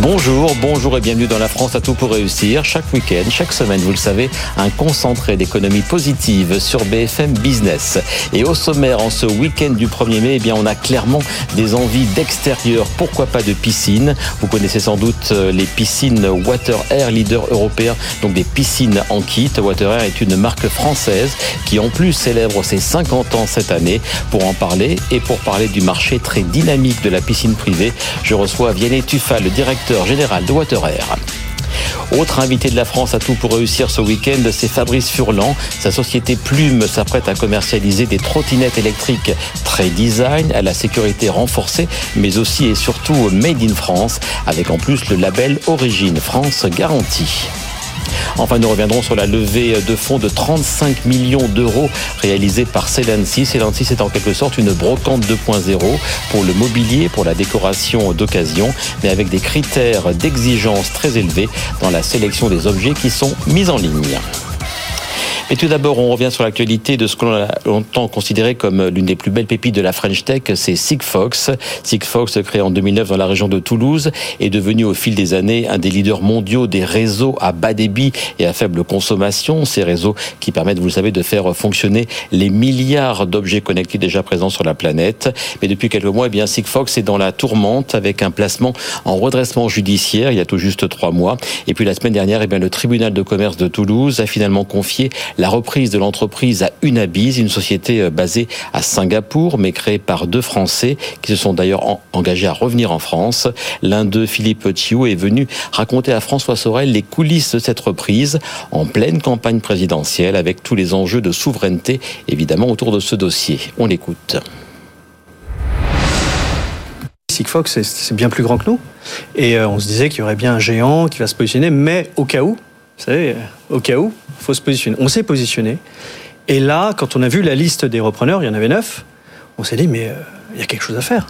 Bonjour, bonjour et bienvenue dans la France à tout pour réussir. Chaque week-end, chaque semaine, vous le savez, un concentré d'économie positive sur BFM Business. Et au sommaire, en ce week-end du 1er mai, eh bien, on a clairement des envies d'extérieur. Pourquoi pas de piscine? Vous connaissez sans doute euh, les piscines Water Air, leader européen, donc des piscines en kit. Water Air est une marque française qui en plus célèbre ses 50 ans cette année. Pour en parler et pour parler du marché très dynamique de la piscine privée, je reçois Vianney Tuffa, le directeur général de Water Air. Autre invité de la France à tout pour réussir ce week-end, c'est Fabrice Furlan. Sa société Plume s'apprête à commercialiser des trottinettes électriques très design, à la sécurité renforcée, mais aussi et surtout made in France, avec en plus le label Origine France Garantie. Enfin, nous reviendrons sur la levée de fonds de 35 millions d'euros réalisée par Celancy. Celancy, c'est en quelque sorte une brocante 2.0 pour le mobilier, pour la décoration d'occasion, mais avec des critères d'exigence très élevés dans la sélection des objets qui sont mis en ligne. Et tout d'abord, on revient sur l'actualité de ce que l'on a longtemps considéré comme l'une des plus belles pépites de la French Tech, c'est Sigfox. Sigfox, créé en 2009 dans la région de Toulouse, est devenu au fil des années un des leaders mondiaux des réseaux à bas débit et à faible consommation. Ces réseaux qui permettent, vous le savez, de faire fonctionner les milliards d'objets connectés déjà présents sur la planète. Mais depuis quelques mois, eh bien, Sigfox est dans la tourmente avec un placement en redressement judiciaire il y a tout juste trois mois. Et puis la semaine dernière, eh bien, le tribunal de commerce de Toulouse a finalement confié la reprise de l'entreprise à Unabiz, une société euh, basée à Singapour, mais créée par deux Français qui se sont d'ailleurs engagés à revenir en France. L'un d'eux, Philippe Chiou, est venu raconter à François Sorel les coulisses de cette reprise en pleine campagne présidentielle avec tous les enjeux de souveraineté évidemment autour de ce dossier. On l'écoute. Sigfox, c'est bien plus grand que nous. Et euh, on se disait qu'il y aurait bien un géant qui va se positionner, mais au cas où, vous savez, au cas où, il faut se positionner. On s'est positionné. Et là, quand on a vu la liste des repreneurs, il y en avait neuf, on s'est dit, mais euh, il y a quelque chose à faire.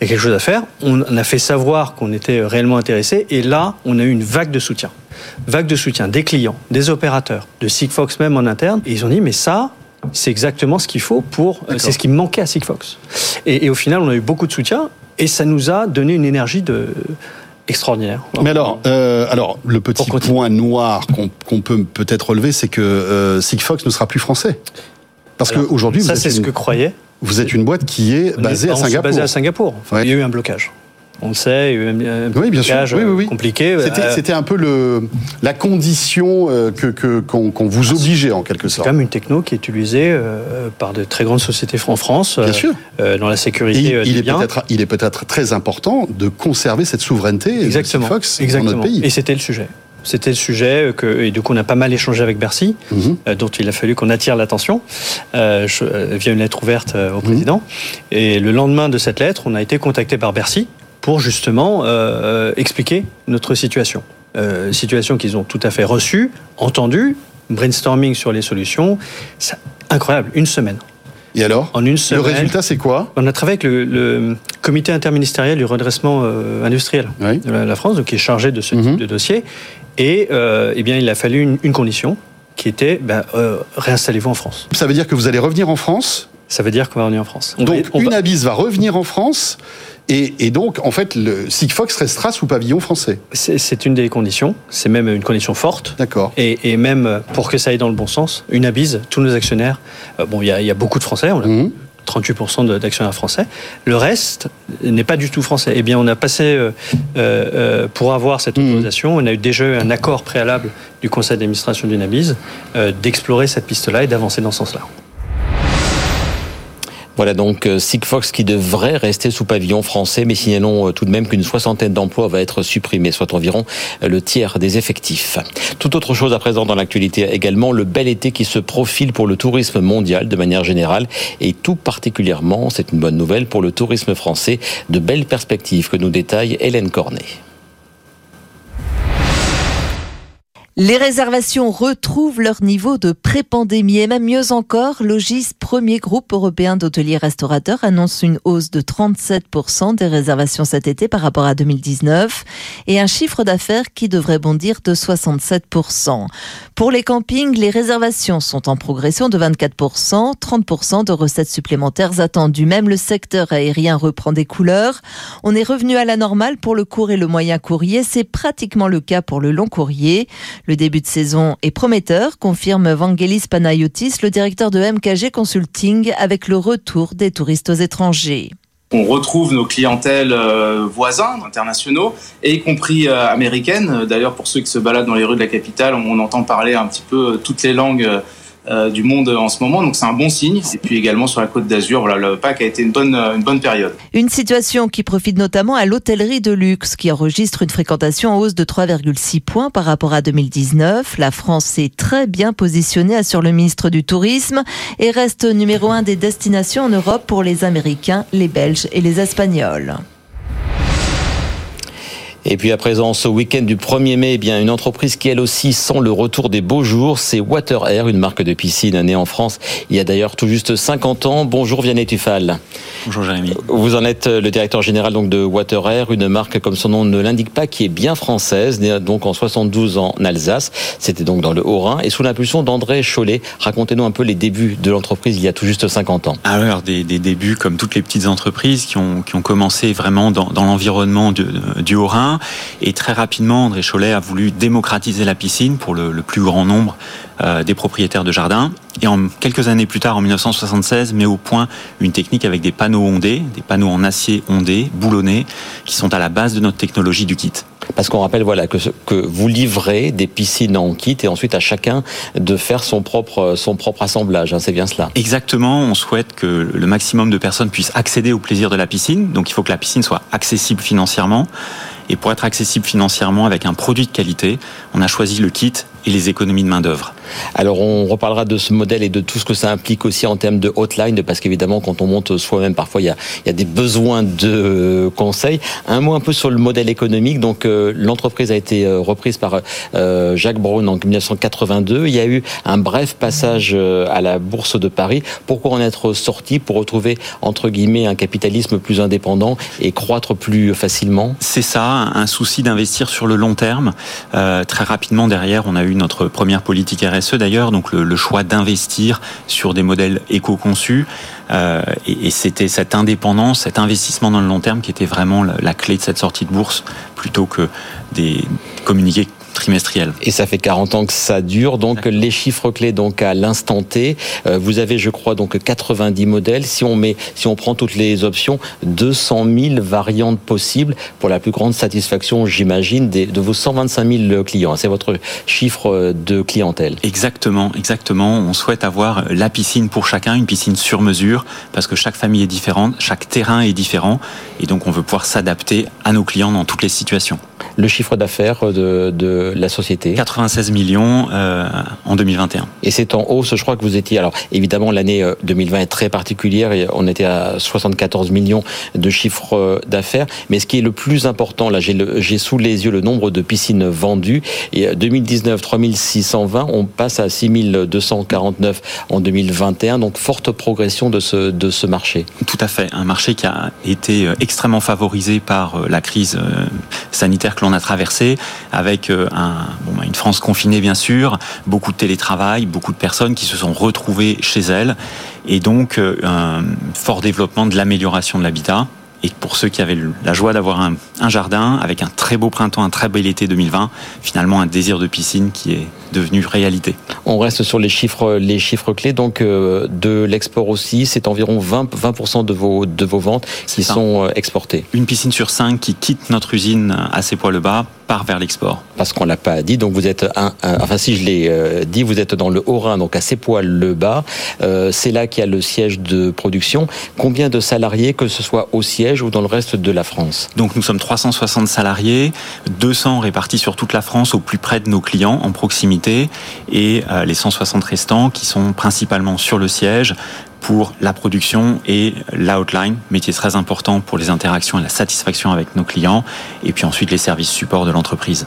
Il y a quelque chose à faire. On a fait savoir qu'on était réellement intéressé. Et là, on a eu une vague de soutien. Vague de soutien des clients, des opérateurs, de Sigfox même en interne. Et ils ont dit, mais ça, c'est exactement ce qu'il faut pour. Euh, c'est ce qui manquait à Sigfox. Et, et au final, on a eu beaucoup de soutien. Et ça nous a donné une énergie de extraordinaire. Mais alors, euh, alors le petit point noir qu'on peut peut-être relever, c'est que euh, Sigfox ne sera plus français. Parce qu'aujourd'hui, ça c'est ce que croyait. Vous êtes une boîte qui est basée à Singapour. Basée à Singapour. Il y a eu un blocage. On le sait, il y a eu un oui, bien sûr. Oui, oui, compliqué. C'était un peu le, la condition euh, que qu'on vous obligeait en quelque sorte. C'est quand même une techno qui est utilisée euh, par de très grandes sociétés en France. Bien sûr. Euh, dans la sécurité il, est peut-être il est peut-être très important de conserver cette souveraineté Exactement. Fox Exactement. dans notre pays. Et c'était le sujet. C'était le sujet que, et du coup, on a pas mal échangé avec Bercy, mhm. dont il a fallu qu'on attire l'attention euh, via une lettre ouverte au mhm. président. Et le lendemain de cette lettre, on a été contacté par Bercy pour justement euh, expliquer notre situation. Euh, situation qu'ils ont tout à fait reçue, entendue, brainstorming sur les solutions. C'est incroyable, une semaine. Et alors En une semaine. Le résultat, c'est quoi? On a travaillé avec le, comité interministériel du redressement euh, industriel de la, France, donc qui est chargé de ce type mhm. de dossier. Et eh bien, il a fallu une, condition qui était ben, réinstallez-vous en France. Ça veut dire que vous allez revenir en France? Ça veut dire qu'on va revenir en France. donc, une va... va revenir en France et, donc, en fait, le Sigfox restera sous pavillon français. C'est une des conditions. C'est même une condition forte. D'accord. Et, même pour que ça aille dans le bon sens, une abise, tous nos actionnaires. Euh, bon, il y, a beaucoup de Français. On a 38% mhm. d'actionnaires français. Le reste n'est pas du tout français. Eh bien, on a passé, euh, euh, pour avoir cette mhm. autorisation, on a eu déjà eu un accord préalable du conseil d'administration d'une abise d'explorer cette piste-là et d'avancer dans ce sens-là. Voilà donc euh, Sigfox qui devrait rester sous pavillon français, mais signalons euh, tout de même qu'une soixantaine d'emplois va être supprimée, soit environ euh, le tiers des effectifs. Tout autre chose à présent dans l'actualité également, le bel été qui se profile pour le tourisme mondial de manière générale et tout particulièrement, c'est une bonne nouvelle pour le tourisme français, de belles perspectives que nous détaille Hélène Cornet. Les réservations retrouvent leur niveau de pré-pandémie et même mieux encore, Logis, premier groupe européen d'hôteliers restaurateurs, annonce une hausse de 37% des réservations cet été par rapport à 2019 et un chiffre d'affaires qui devrait bondir de 67%. Pour les campings, les réservations sont en progression de 24%, 30% de recettes supplémentaires attendues. Même le secteur aérien reprend des couleurs. On est revenu à la normale pour le court et le moyen courrier. C'est pratiquement le cas pour le long courrier. Le début de saison est prometteur, confirme Vangelis Panayotis, le directeur de MKG Consulting, avec le retour des touristes étrangers. On retrouve nos clientèles euh, voisins, internationaux, et y compris euh, américaines. D'ailleurs, pour ceux qui se baladent dans les rues de la capitale, on entend parler un petit peu toutes les langues euh, du monde en ce moment, donc c'est un bon signe. Et puis également sur la Côte d'Azur, voilà, le Pâques a été une bonne, une bonne période. Une situation qui profite notamment à l'hôtellerie de luxe, qui enregistre une fréquentation en hausse de 3,6 points par rapport à 2019. La France est très bien positionnée, assure le ministre du Tourisme, et reste numéro un des destinations en Europe pour les Américains, les Belges et les Espagnols. Et puis à présent, ce week-end du 1er mai, eh bien une entreprise qui elle aussi sent le retour des beaux jours, c'est Water Air, une marque de piscine née en France il y a d'ailleurs tout juste 50 ans. Bonjour Vianney Tufal. Bonjour Jérémy. Vous en êtes le directeur général donc de Water Air, une marque comme son nom ne l'indique pas qui est bien française, née donc en 72 en Alsace. C'était donc dans le Haut-Rhin et sous l'impulsion d'André Chollet. Racontez-nous un peu les débuts de l'entreprise il y a tout juste 50 ans. Alors des, des débuts comme toutes les petites entreprises qui ont, qui ont commencé vraiment dans, dans l'environnement du Haut-Rhin et très rapidement, André Cholet a voulu démocratiser la piscine pour le, plus grand nombre euh, des propriétaires de jardins. Et en quelques années plus tard, en 1976, met au point une technique avec des panneaux ondés, des panneaux en acier ondé, boulonnés, qui sont à la base de notre technologie du kit. Parce qu'on rappelle voilà que, que vous livrez des piscines en kit et ensuite à chacun de faire son propre son propre assemblage. Hein, c'est bien cela. Exactement. On souhaite que le maximum de personnes puissent accéder au plaisir de la piscine. Donc il faut que la piscine soit accessible financièrement. Et pour être accessible financièrement avec un produit de qualité, on a choisi le kit et les économies de main-d'œuvre. Alors on reparlera de ce modèle et de tout ce que ça implique aussi en termes de hotline, parce qu'évidemment quand on monte soi-même, parfois il y, a, des besoins de conseils. Un mot un peu sur le modèle économique. Donc euh, l'entreprise a été euh, reprise par euh, Jacques Braun en 1982. Il y a eu un bref passage à la bourse de Paris. Pourquoi en être sorti? Pour retrouver entre guillemets un capitalisme plus indépendant et croître plus facilement? C'est ça, un souci d'investir sur le long terme. très rapidement derrière, on a eu notre première politique D'ailleurs, donc le, choix d'investir sur des modèles éco-conçus. Euh, et, c'était cette indépendance, cet investissement dans le long terme qui était vraiment la, la clé de cette sortie de bourse, plutôt que des communiqués trimestriel. Et ça fait 40 ans que ça dure. Donc les chiffres clés donc à l'instant T, euh, vous avez je crois donc 90 modèles. Si on met, si on prend toutes les options, 200 000 variantes possibles pour la plus grande satisfaction, j'imagine, de vos 125 000 clients. C'est votre chiffre de clientèle. Exactement, exactement. On souhaite avoir la piscine pour chacun, une piscine sur mesure, parce que chaque famille est différente, chaque terrain est différent, et donc on veut pouvoir s'adapter à nos clients dans toutes les situations. Le chiffre d'affaires de, de la société 96 millions euh, en 2021. Et c'est en hausse, je crois que vous étiez... Alors évidemment, l'année 2020 euh, est très particulière on était à 74 millions de chiffres euh, d'affaires. Mais ce qui est le plus important, là j'ai sous les yeux le nombre de piscines vendues. Et 2019, 3620, on passe à 6249 en 2021. Donc forte progression de ce, de ce marché. Tout à fait. Un marché qui a été extrêmement favorisé par la crise sanitaire que l'on a traversée avec bon, une France confinée bien sûr, beaucoup de télétravail, beaucoup de personnes qui se sont retrouvées chez elles, et donc euh, un fort développement de l'amélioration de l'habitat. Et pour ceux qui avaient la joie d'avoir un, jardin avec un très beau printemps, un très bel été 2020, finalement un désir de piscine qui est devenu réalité. On reste sur les chiffres, les chiffres clés. Donc euh, de l'export aussi, c'est environ 20, 20 de vos de vos ventes qui sont euh, exportées. Une piscine sur cinq qui quitte notre usine à ses poids le bas part vers l'export. Parce qu'on l'a pas dit. Donc vous êtes un, enfin si je l'ai euh, dit, vous êtes dans le Haut-Rhin, donc à ses poids le bas. c'est là qu'il y a le siège de production. Combien de salariés, que ce soit au siège ou dans le reste de la France? Donc nous sommes 360 salariés, 200 répartis sur toute la France au plus près de nos clients en proximité et euh, les 160 restants qui sont principalement sur le siège pour la production et l'outline, métier très important pour les interactions et la satisfaction avec nos clients, et puis ensuite les services support de l'entreprise.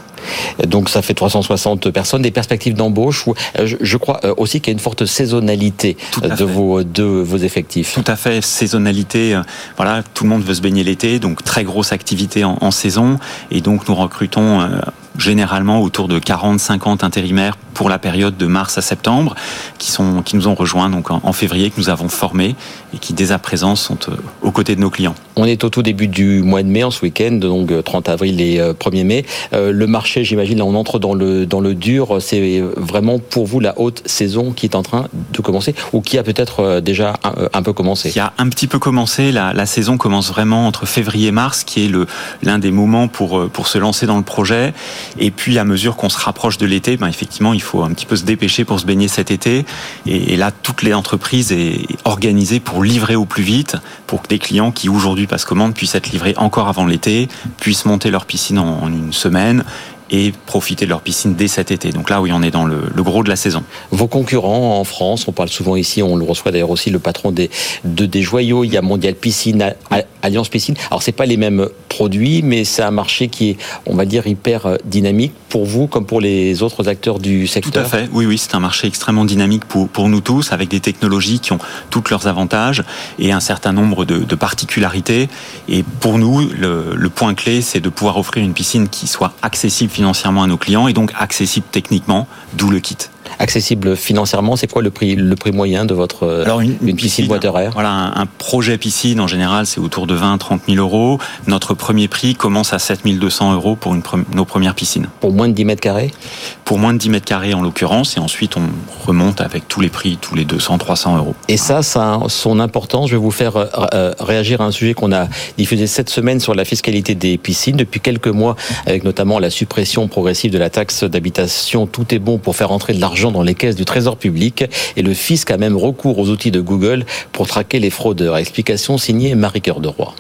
Donc ça fait 360 personnes, des perspectives d'embauche. Euh, je crois euh, aussi qu'il y a une forte saisonnalité de vos, de vos effectifs. Tout à fait, saisonnalité. Voilà, tout le monde veut se baigner l'été, donc très grosse activité en, en saison, et donc nous recrutons généralement autour de 40-50 intérimaires pour la période de mars à septembre, qui, sont, qui nous ont rejoints donc en, février, que nous avons formés et qui dès à présent sont euh, aux côtés de nos clients. On est au tout début du mois de mai, en ce week-end, donc 30 euh, avril et 1er euh, mai. le marché, j'imagine, là on entre dans le, dans le dur. C'est vraiment pour vous la haute saison qui est en train de commencer ou qui a peut-être déjà un, peu commencé? Qui a un petit peu commencé. La, la saison commence vraiment entre février et mars, qui est l'un des moments pour, pour se lancer dans le projet. Et puis à mesure qu'on se rapproche de l'été, ben, effectivement, il faut un petit peu se dépêcher pour se baigner cet été. Et, là, toutes les entreprises est organisées pour livrer au plus vite, pour que des clients qui aujourd'hui passent commande puissent être livrés encore avant l'été, puissent monter leur piscine en une semaine et profiter de leur piscine dès cet été. Donc là, oui, on est dans le, gros de la saison. Vos concurrents en France, on parle souvent ici, on le reçoit d'ailleurs aussi le patron des, de, des joyaux, il y a Mondial Piscine, Alliance Piscine. Alors c'est pas les mêmes produits, mais c'est un marché qui est, on va dire, hyper euh, dynamique pour vous comme pour les autres acteurs du secteur. Tout à fait. Oui, oui, c'est un marché extrêmement dynamique pour, nous tous, avec des technologies qui ont tous leurs avantages et un certain nombre de, particularités. Et pour nous, le point clé, c'est de pouvoir offrir une piscine qui soit accessible financièrement à nos clients et donc accessible techniquement, d'où le kit accessible financièrement C'est quoi le prix, le prix moyen de votre euh, Alors une, piscine, water Voilà, un, projet piscine en général c'est autour de 20 30 000 euros. Notre premier prix commence à 7 200 euros pour une, nos premières piscines. Pour moins de 10 mètres carrés Pour moins de 10 mètres carrés en l'occurrence et ensuite on remonte avec tous les prix, tous les 200 300 euros. Et ça, ça a son importance. Je vais vous faire euh, euh, réagir à un sujet qu'on a diffusé cette semaine sur la fiscalité des piscines depuis quelques mois avec notamment la suppression progressive de la taxe d'habitation. Tout est bon pour faire entrer de l'argent dans les caisses du Trésor public et le fisc a même recours aux outils de Google pour traquer les fraudeurs. Explication signée Marie-Cœur de Roy.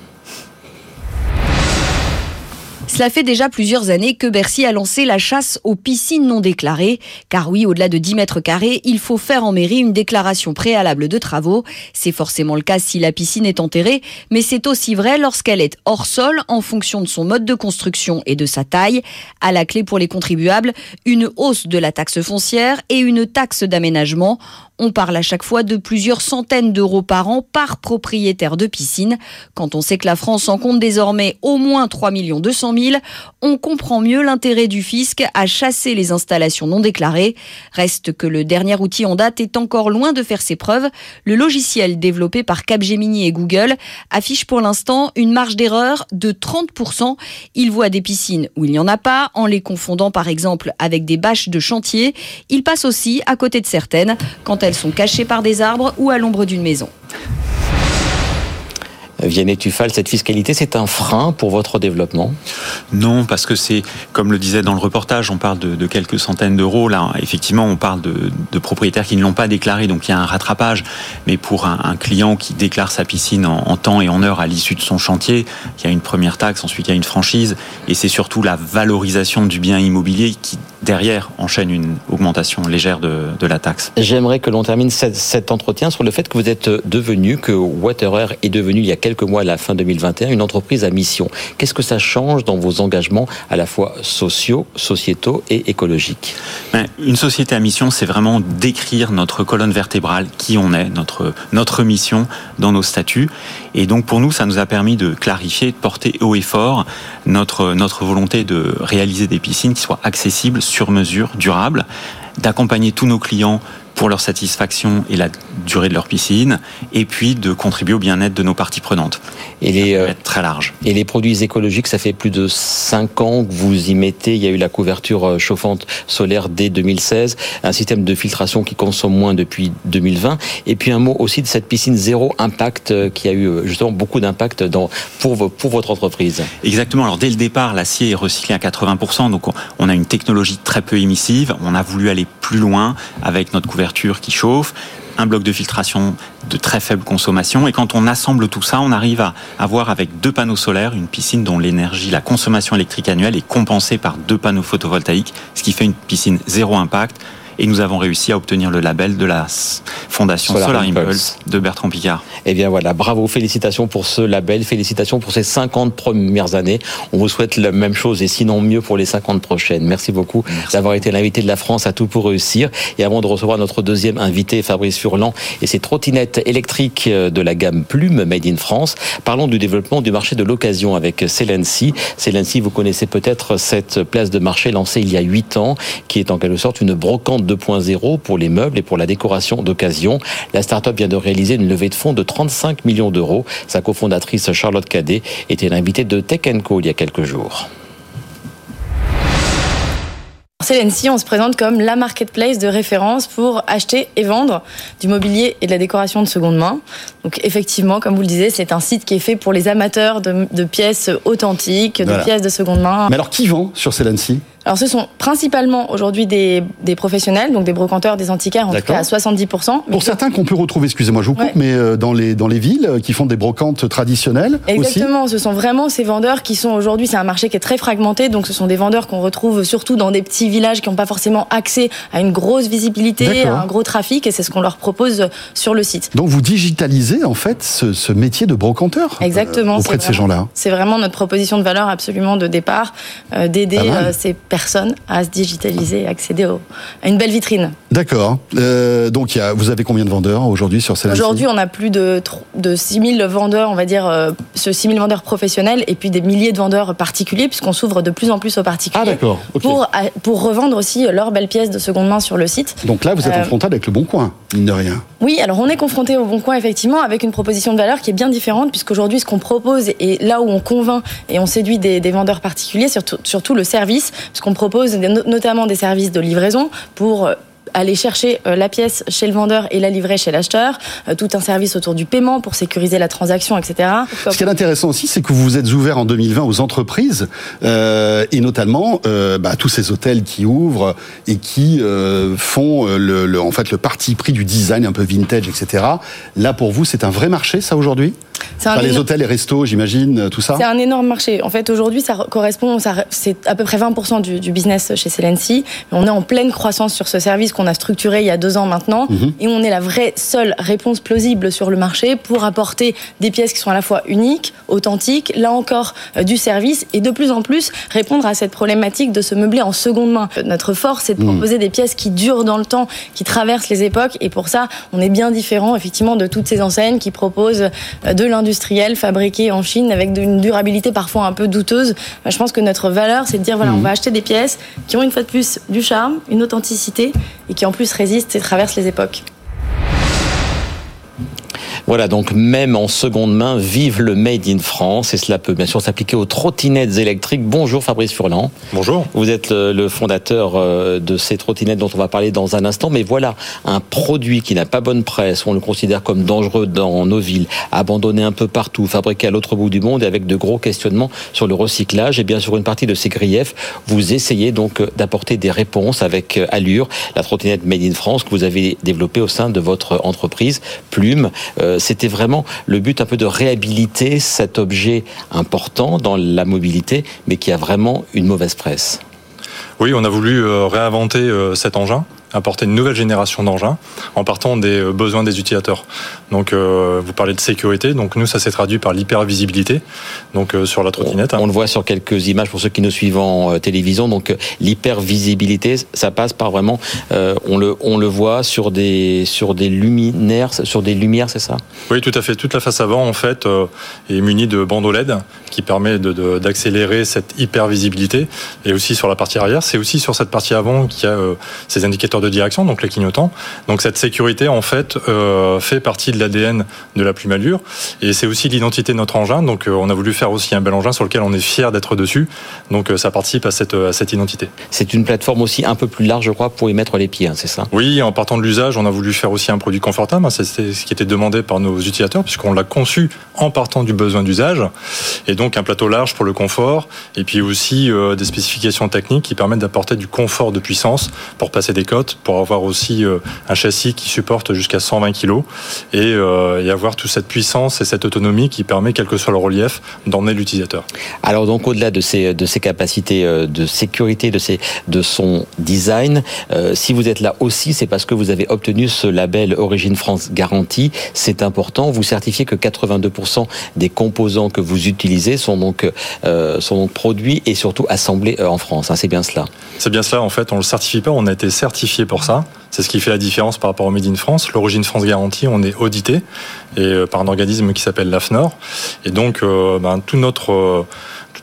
Cela fait déjà plusieurs années que Bercy a lancé la chasse aux piscines non déclarées. Car oui, au-delà de 10 mètres carrés, il faut faire en mairie une déclaration préalable de travaux. C'est forcément le cas si la piscine est enterrée, mais c'est aussi vrai lorsqu'elle est hors sol en fonction de son mode de construction et de sa taille. À la clé pour les contribuables, une hausse de la taxe foncière et une taxe d'aménagement. On parle à chaque fois de plusieurs centaines d'euros par an par propriétaire de piscine. Quand on sait que la France en compte désormais au moins 3 200 000, on comprend mieux l'intérêt du fisc à chasser les installations non déclarées. Reste que le dernier outil en date est encore loin de faire ses preuves. Le logiciel développé par Capgemini et Google affiche pour l'instant une marge d'erreur de 30%. Il voit des piscines où il n'y en a pas, en les confondant par exemple avec des bâches de chantier. Il passe aussi à côté de certaines elles sont cachées par des arbres ou à l'ombre d'une maison. Vianney Tufal, cette fiscalité, c'est un frein pour votre développement? Non, parce que c'est, comme le disait dans le reportage, on parle de, quelques centaines d'euros. Là, effectivement, on parle de, propriétaires qui ne l'ont pas déclaré, donc il y a un rattrapage. Mais pour un, client qui déclare sa piscine en, temps et en heure à l'issue de son chantier, il y a une première taxe, ensuite il y a une franchise, et c'est surtout la valorisation du bien immobilier qui, derrière, enchaîne une augmentation légère de, la taxe. J'aimerais que l'on termine cet, entretien sur le fait que vous êtes devenu, que Waterer est devenu il y a quelques mois, à la fin 2021, une entreprise à mission. Qu'est-ce que ça change dans vos engagements à la fois sociaux, sociétaux et écologiques? Ben, Une société à mission, c'est vraiment décrire notre colonne vertébrale, qui on est, notre, notre mission dans nos statuts. Et donc pour nous, ça nous a permis de clarifier, de porter haut et fort notre, notre volonté de réaliser des piscines qui soient accessibles, sur mesure, durables, d'accompagner tous nos clients pour leur satisfaction et la durée de leur piscine, et puis de contribuer au bien-être de nos parties prenantes. Et les, euh, très large. Et les produits écologiques, ça fait plus de 5 ans que vous y mettez. Il y a eu la couverture euh, chauffante solaire dès 2016, un système de filtration qui consomme moins depuis 2020. Et puis un mot aussi de cette piscine zéro impact euh, qui a eu justement beaucoup d'impact dans, pour, pour votre entreprise. Exactement. Alors dès le départ, l'acier est recyclé à 80%. Donc on a une technologie très peu émissive. On a voulu aller plus loin avec notre couverture qui chauffe un bloc de filtration de très faible consommation. Et quand on assemble tout ça, on arrive à avoir avec deux panneaux solaires une piscine dont l'énergie, la consommation électrique annuelle est compensée par deux panneaux photovoltaïques, ce qui fait une piscine zéro impact et nous avons réussi à obtenir le label de la Fondation Solar, Impulse. de Bertrand Picard. Eh bien voilà, bravo, félicitations pour ce label, félicitations pour ces 50 premières années. On vous souhaite la même chose et sinon mieux pour les 50 prochaines. Merci beaucoup d'avoir été l'invité de la France à tout pour réussir. Et avant de recevoir notre deuxième invité, Fabrice Furlan, et ses trottinettes électriques de la gamme Plume Made in France, parlons du développement du marché de l'occasion avec Celency. Celency, vous connaissez peut-être cette place de marché lancée il y a 8 ans, qui est en quelque sorte une brocante 2.0 pour les meubles et pour la décoration d'occasion. La start-up vient de réaliser une levée de fonds de 35 millions d'euros. Sa cofondatrice Charlotte Cadet était l'invitée de Tech Co il y a quelques jours. Celency, on se présente comme la marketplace de référence pour acheter et vendre du mobilier et de la décoration de seconde main. Donc effectivement, comme vous le disiez, c'est un site qui est fait pour les amateurs de, pièces authentiques, de pièces de seconde main. Mais alors qui vend sur Celency alors, ce sont principalement aujourd'hui des, des, professionnels, donc des brocanteurs, des antiquaires, en tout cas à 70%. Pour certains qu'on peut retrouver, excusez-moi, je vous coupe, mais euh, dans les, dans les villes qui font des brocantes traditionnelles Exactement, ce sont vraiment ces vendeurs qui sont aujourd'hui, c'est un marché qui est très fragmenté, donc ce sont des vendeurs qu'on retrouve surtout dans des petits villages qui n'ont pas forcément accès à une grosse visibilité, à un gros trafic, et c'est ce qu'on leur propose sur le site. Donc vous digitalisez en fait ce, ce métier de brocanteur euh, Exactement, auprès de ces gens-là. C'est vraiment notre proposition de valeur absolument de départ, d'aider ces personnes personne à se digitaliser et accéder à une belle vitrine. D'accord. Euh, donc, y a, vous avez combien de vendeurs aujourd'hui sur cette Aujourd'hui, on a plus de, de 6000 vendeurs, on va dire, euh, ce 6000 vendeurs professionnels et puis des milliers de vendeurs particuliers, puisqu'on s'ouvre de plus en plus aux particuliers. Ah, d'accord. Pour, pour revendre aussi leurs belles pièces de seconde main sur le site. Donc là, vous êtes en euh, frontal avec le Bon Coin, mine de rien. Oui, alors on est confronté au Bon Coin, effectivement, avec une proposition de valeur qui est bien différente, puisqu'aujourd'hui, ce qu'on propose et là où on convainc et on séduit des, des vendeurs particuliers, surtout, surtout le service, on propose notamment des services de livraison pour euh, aller chercher euh, la pièce chez le vendeur et la livrer chez l'acheteur, euh, tout un service autour du paiement pour sécuriser la transaction, etc. Ce qui est intéressant aussi, c'est que vous vous êtes ouvert en 2020 aux entreprises et notamment bah, tous ces hôtels qui ouvrent et qui font en fait le parti pris du design un peu vintage, etc. Là, pour vous, c'est un vrai marché, ça aujourd'hui? Les hôtels, les restos, j'imagine, tout ça C'est un énorme marché. En fait, aujourd'hui, ça correspond, ça, c'est à peu près 20% du, business chez Celency. On est en pleine croissance sur ce service qu'on a structuré il y a deux ans maintenant. Mhm. Et on est la vraie seule réponse plausible sur le marché pour apporter des pièces qui sont à la fois uniques, authentiques, là encore, euh, du service et de plus en plus répondre à cette problématique de se meubler en seconde main. Notre force, c'est de mhm. proposer des pièces qui durent dans le temps, qui traversent les époques. Et pour ça, on est bien différent, effectivement, de toutes ces enseignes qui proposent euh, de l'industriel fabriqué en Chine avec une durabilité parfois un peu douteuse. Je pense que notre valeur, c'est de dire voilà, on va mhm. acheter des pièces qui ont une fois de plus du charme, une authenticité et qui en plus résistent et traversent les époques. Voilà, donc même en seconde main, vive le Made in France. Et cela peut bien sûr s'appliquer aux trottinettes électriques. Bonjour Fabrice Furlan. Bonjour. Vous êtes le fondateur euh, de ces trottinettes dont on va parler dans un instant. Mais voilà, un produit qui n'a pas bonne presse, on le considère comme dangereux dans nos villes, abandonné un peu partout, fabriqué à l'autre bout du monde et avec de gros questionnements sur le recyclage. Et bien sur une partie de ces griefs, vous essayez donc d'apporter des réponses avec euh, Allure, la trottinette Made in France que vous avez développée au sein de votre entreprise Plume. Euh, c'était vraiment le but un peu de réhabiliter cet objet important dans la mobilité, mais qui a vraiment une mauvaise presse. Oui, on a voulu euh, réinventer euh, cet engin apporter une nouvelle génération d'engins en partant des euh, besoins des utilisateurs. Donc, euh, vous parlez de sécurité. Donc, nous, ça s'est traduit par l'hypervisibilité. Donc, euh, sur la trottinette. On, le voit sur quelques images pour ceux qui nous suivent en télévision. Donc, l'hypervisibilité, ça passe par vraiment, on le, on le voit sur des, sur des luminaires, sur des lumières, c'est ça? Oui, tout à fait. Toute la face avant, en fait, est munie de bandeaux LED qui permet d'accélérer de, cette hypervisibilité. Et aussi sur la partie arrière, c'est aussi sur cette partie avant qu'il y a ces indicateurs de direction, donc les clignotants. Donc cette sécurité, en fait, euh, fait partie de l'ADN de la plumalure. Et c'est aussi l'identité de notre engin. Donc on a voulu faire aussi un bel engin sur lequel on est fier d'être dessus. Donc ça participe à cette, à cette identité. C'est une plateforme aussi un peu plus large, je crois, pour y mettre les pieds, hein, c'est ça? Oui, en partant de l'usage, on a voulu faire aussi un produit confortable. Hein. C'est ce qui était demandé par nos utilisateurs, puisqu'on l'a conçu en partant du besoin d'usage. Et donc un plateau large pour le confort, et puis aussi euh, des spécifications techniques qui permettent d'apporter du confort de puissance pour passer des pour avoir aussi euh, un châssis qui supporte jusqu'à 120 kg euh, et, avoir toute cette puissance et cette autonomie qui permet, quel que soit le relief, d'emmener l'utilisateur. Alors donc au-delà de ces, de ces capacités de sécurité, de, ces, de son design, si vous êtes là aussi, c'est parce que vous avez obtenu ce label Origine France Garantie. C'est important. Vous certifiez que 82% des composants que vous utilisez sont donc, sont donc produits et surtout assemblés euh, en France. Hein, c'est bien cela. C'est bien cela. En fait, on le certifie pas. On a été certifié pour ça. C'est ce qui fait la différence par rapport au Made in France. L'origine France garantie, on est audité euh, par un organisme qui s'appelle l'AFNOR. Et donc, euh, ben, notre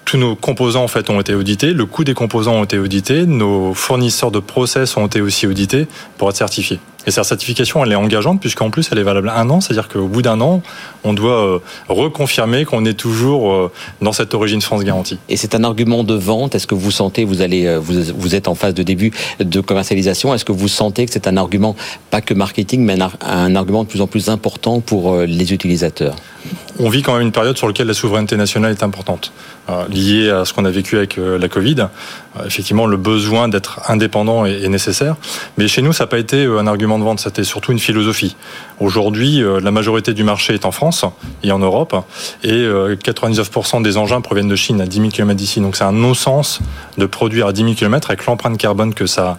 tous nos composants en fait ont été audités, le coût des composants ont été audités, nos fournisseurs de process ont été aussi audités pour être certifiés. Et cette certification, elle est engageante puisqu'en plus, elle est valable un an, c'est-à-dire qu'au bout d'un an, on doit euh, reconfirmer qu'on est toujours euh, dans cette origine France garantie. Et c'est un argument de vente. Est-ce que vous sentez, vous allez, euh, vous, vous êtes en phase de début de commercialisation, est-ce que vous sentez que c'est un argument pas que marketing, mais un argument de plus en plus important pour les utilisateurs? On vit quand même une période sur laquelle la souveraineté nationale est importante, liée à ce qu'on a vécu avec la Covid. Effectivement, le besoin d'être indépendant est, nécessaire, mais chez nous, ça n'a pas été un argument de vente, c'était surtout une philosophie. Aujourd'hui, euh, la majorité du marché est en France et en Europe, et 99% euh, des engins proviennent de Chine à 10 000 km d'ici. Donc c'est un non-sens de produire à 10 000 km avec l'empreinte carbone que ça,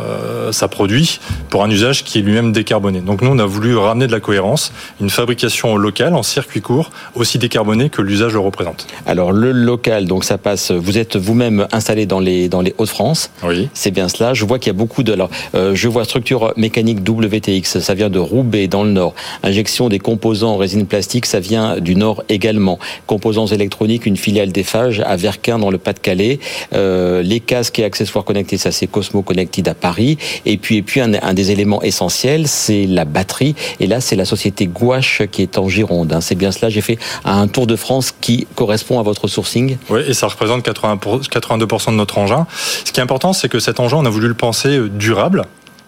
euh, ça produit pour un usage qui est lui-même décarboné. Donc nous, on a voulu ramener de la cohérence, une fabrication locale en circuit court, aussi décarbonée que l'usage le représente. Alors le local, donc ça passe. Vous êtes vous-même installé dans les dans les Hauts-de-France. Oui. C'est bien cela. Je vois qu'il y a beaucoup de. Alors, je vois structure mécanique WTX, ça vient de Roubaix dans le nord. Injection des composants en résine plastique, ça vient du nord également. Composants électroniques, une filiale d'Eiffage à Verquin dans le Pas-de-Calais. Euh, les casques et accessoires connectés, ça c'est Cosmo Connected à Paris. Et puis, et puis un, des éléments essentiels, c'est la batterie. Et là, c'est la société Gouache qui est en Gironde. Hein. C'est bien cela. J'ai fait un tour de France qui correspond à votre sourcing. Oui, et ça représente 80 82% de notre engin. Ce qui est important, c'est que cet engin, on a voulu le penser durable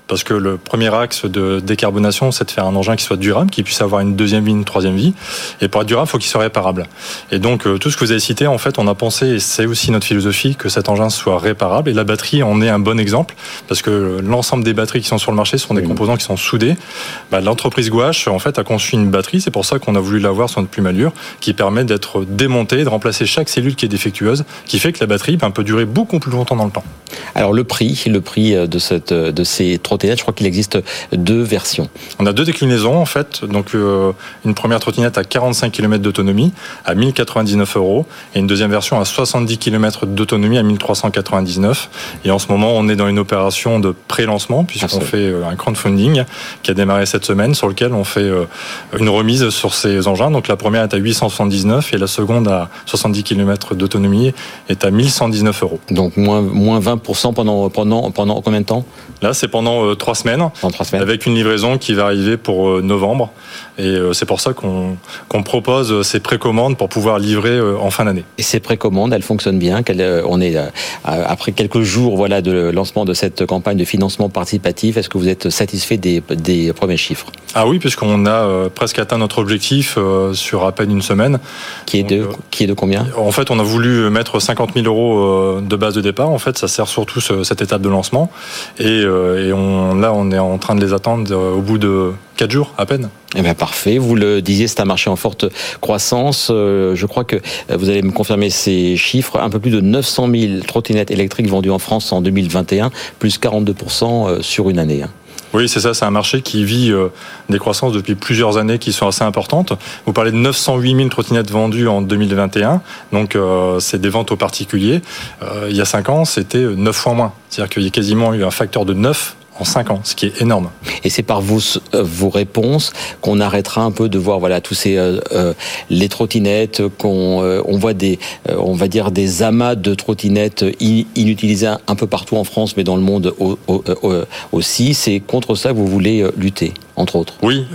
parce que le premier axe de décarbonation, c'est de faire un engin qui soit durable, qui puisse avoir une deuxième vie, une troisième vie. Et pour être durable, il faut qu'il soit réparable. Et donc, euh, tout ce que vous avez cité, en fait, on a pensé, et c'est aussi notre philosophie, que cet engin soit réparable. Et la batterie en est un bon exemple, parce que l'ensemble des batteries qui sont sur le marché sont des composants qui sont soudés. Bah, L'entreprise Gouache, en fait, a conçu une batterie, c'est pour ça qu'on a voulu l'avoir sur notre plumalure, qui permet d'être démontée, de remplacer chaque cellule qui est défectueuse, qui fait que la batterie ben, peut durer beaucoup plus longtemps dans le temps. Alors, le prix, le prix de, cette, de ces je crois qu'il existe deux versions. On a deux déclinaisons en fait. Donc euh, une première trottinette à 45 km d'autonomie à 1099 euros et une deuxième version à 70 km d'autonomie à 1399. Et en ce moment, on est dans une opération de pré-lancement puisqu'on fait euh, un crowdfunding qui a démarré cette semaine sur lequel on fait euh, une remise sur ces engins. Donc la première est à 879 et la seconde à 70 km d'autonomie est à 1119 euros. Donc moins, moins 20% pendant, pendant, pendant combien de temps? Là, c'est pendant euh, trois semaines, semaines, avec une livraison qui va arriver pour euh, novembre. Et euh, c'est pour ça qu'on propose ces précommandes pour pouvoir livrer en fin d'année. Et ces précommandes, elles fonctionnent bien. On est après quelques jours, voilà, de lancement de cette campagne de financement participatif. Est-ce que vous êtes satisfait des, des premiers chiffres? Ah oui, puisqu'on a presque atteint notre objectif sur à peine une semaine. Qui est de qui est de combien? En fait, on a voulu mettre 50 000 euros de base de départ. En fait, ça sert surtout cette étape de lancement. Et, et on, là, on est en train de les attendre euh, au bout de 4 jours à peine. Eh bien, parfait. Vous le disiez, c'est un marché en forte croissance. Euh, je crois que vous allez me confirmer ces chiffres. Un peu plus de 900 000 trottinettes électriques vendues en France en 2021, plus 42% euh, sur une année. Hein. Oui, c'est ça, c'est un marché qui vit des croissances depuis plusieurs années qui sont assez importantes. Vous parlez de 908 000 trottinettes vendues en 2021, donc c'est des ventes aux particuliers. il y a 5 ans, c'était 9 fois moins. C'est-à-dire qu'il y a quasiment eu un facteur de 9 en 5 ans, ce qui est énorme. Et c'est par vos, euh, vos réponses qu'on arrêtera un peu de voir voilà tous ces euh, euh les trottinettes qu'on on voit des on va dire des amas de trottinettes inutilisées un peu partout en France mais dans le monde aussi. C'est contre ça que vous voulez lutter entre autres. Oui,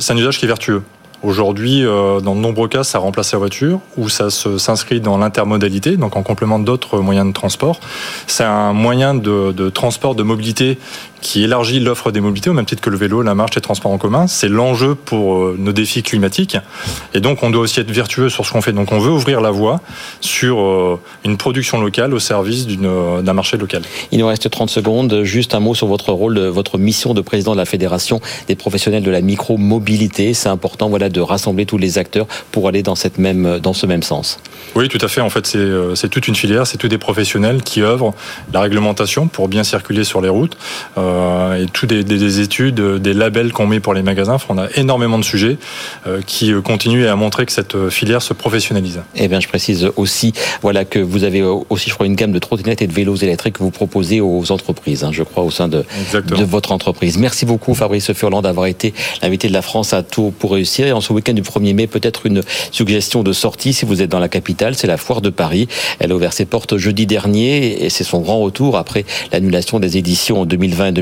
c'est un usage qui est vertueux. Aujourd'hui, dans de nombreux cas, ça remplace la voiture ou ça s'inscrit dans l'intermodalité, donc en complément d'autres moyens de transport. C'est un moyen de, de, transport, de mobilité qui élargit l'offre des mobilités au même titre que le vélo, la marche, les transports en commun. C'est l'enjeu pour euh, nos défis climatiques. Et donc, on doit aussi être vertueux sur ce qu'on fait. Donc, on veut ouvrir la voie sur euh, une production locale au service euh, d'un marché local. Il nous reste 30 secondes. Juste un mot sur votre rôle, votre mission de président de la Fédération des professionnels de la micro-mobilité. C'est important, voilà, de rassembler tous les acteurs pour aller dans cette même, dans ce même sens. Oui, tout à fait. En fait, c'est toute une filière, c'est tous des professionnels qui œuvrent la réglementation pour bien circuler sur les routes. Euh, et tout des, des, études, des labels qu'on met pour les magasins. On a énormément de sujets euh, qui euh, continuent à montrer que cette filière se professionnalise. Eh bien, je précise aussi, voilà, que vous avez aussi, je crois, une gamme de trottinettes et de vélos électriques que vous proposez aux entreprises, hein, je crois, au sein de, de votre entreprise. Merci beaucoup, Fabrice Furland, d'avoir été l'invité de la France à Tours pour réussir. Et en ce week-end du 1er mai, peut-être une suggestion de sortie si vous êtes dans la capitale, c'est la foire de Paris. Elle a ouvert ses portes jeudi dernier et c'est son grand retour après l'annulation des éditions en 2020 et 2021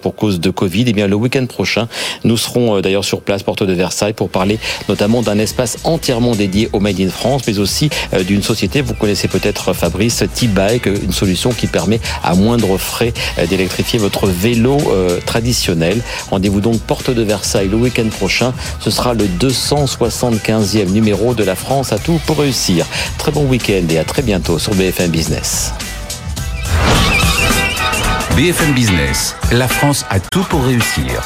pour cause de Covid. Et eh bien le week-end prochain, nous serons euh, d'ailleurs sur place, porte de Versailles, pour parler notamment d'un espace entièrement dédié au Made in France, mais aussi euh, d'une société, vous connaissez peut-être Fabrice, T-Bike, une solution qui permet à moindre frais euh, d'électrifier votre vélo traditionnel. Rendez-vous donc porte de Versailles le week-end prochain. Ce sera le 275e numéro de la France à tout pour réussir. Très bon week-end et à très bientôt sur BFM Business. BFM Business, la France a tout pour réussir.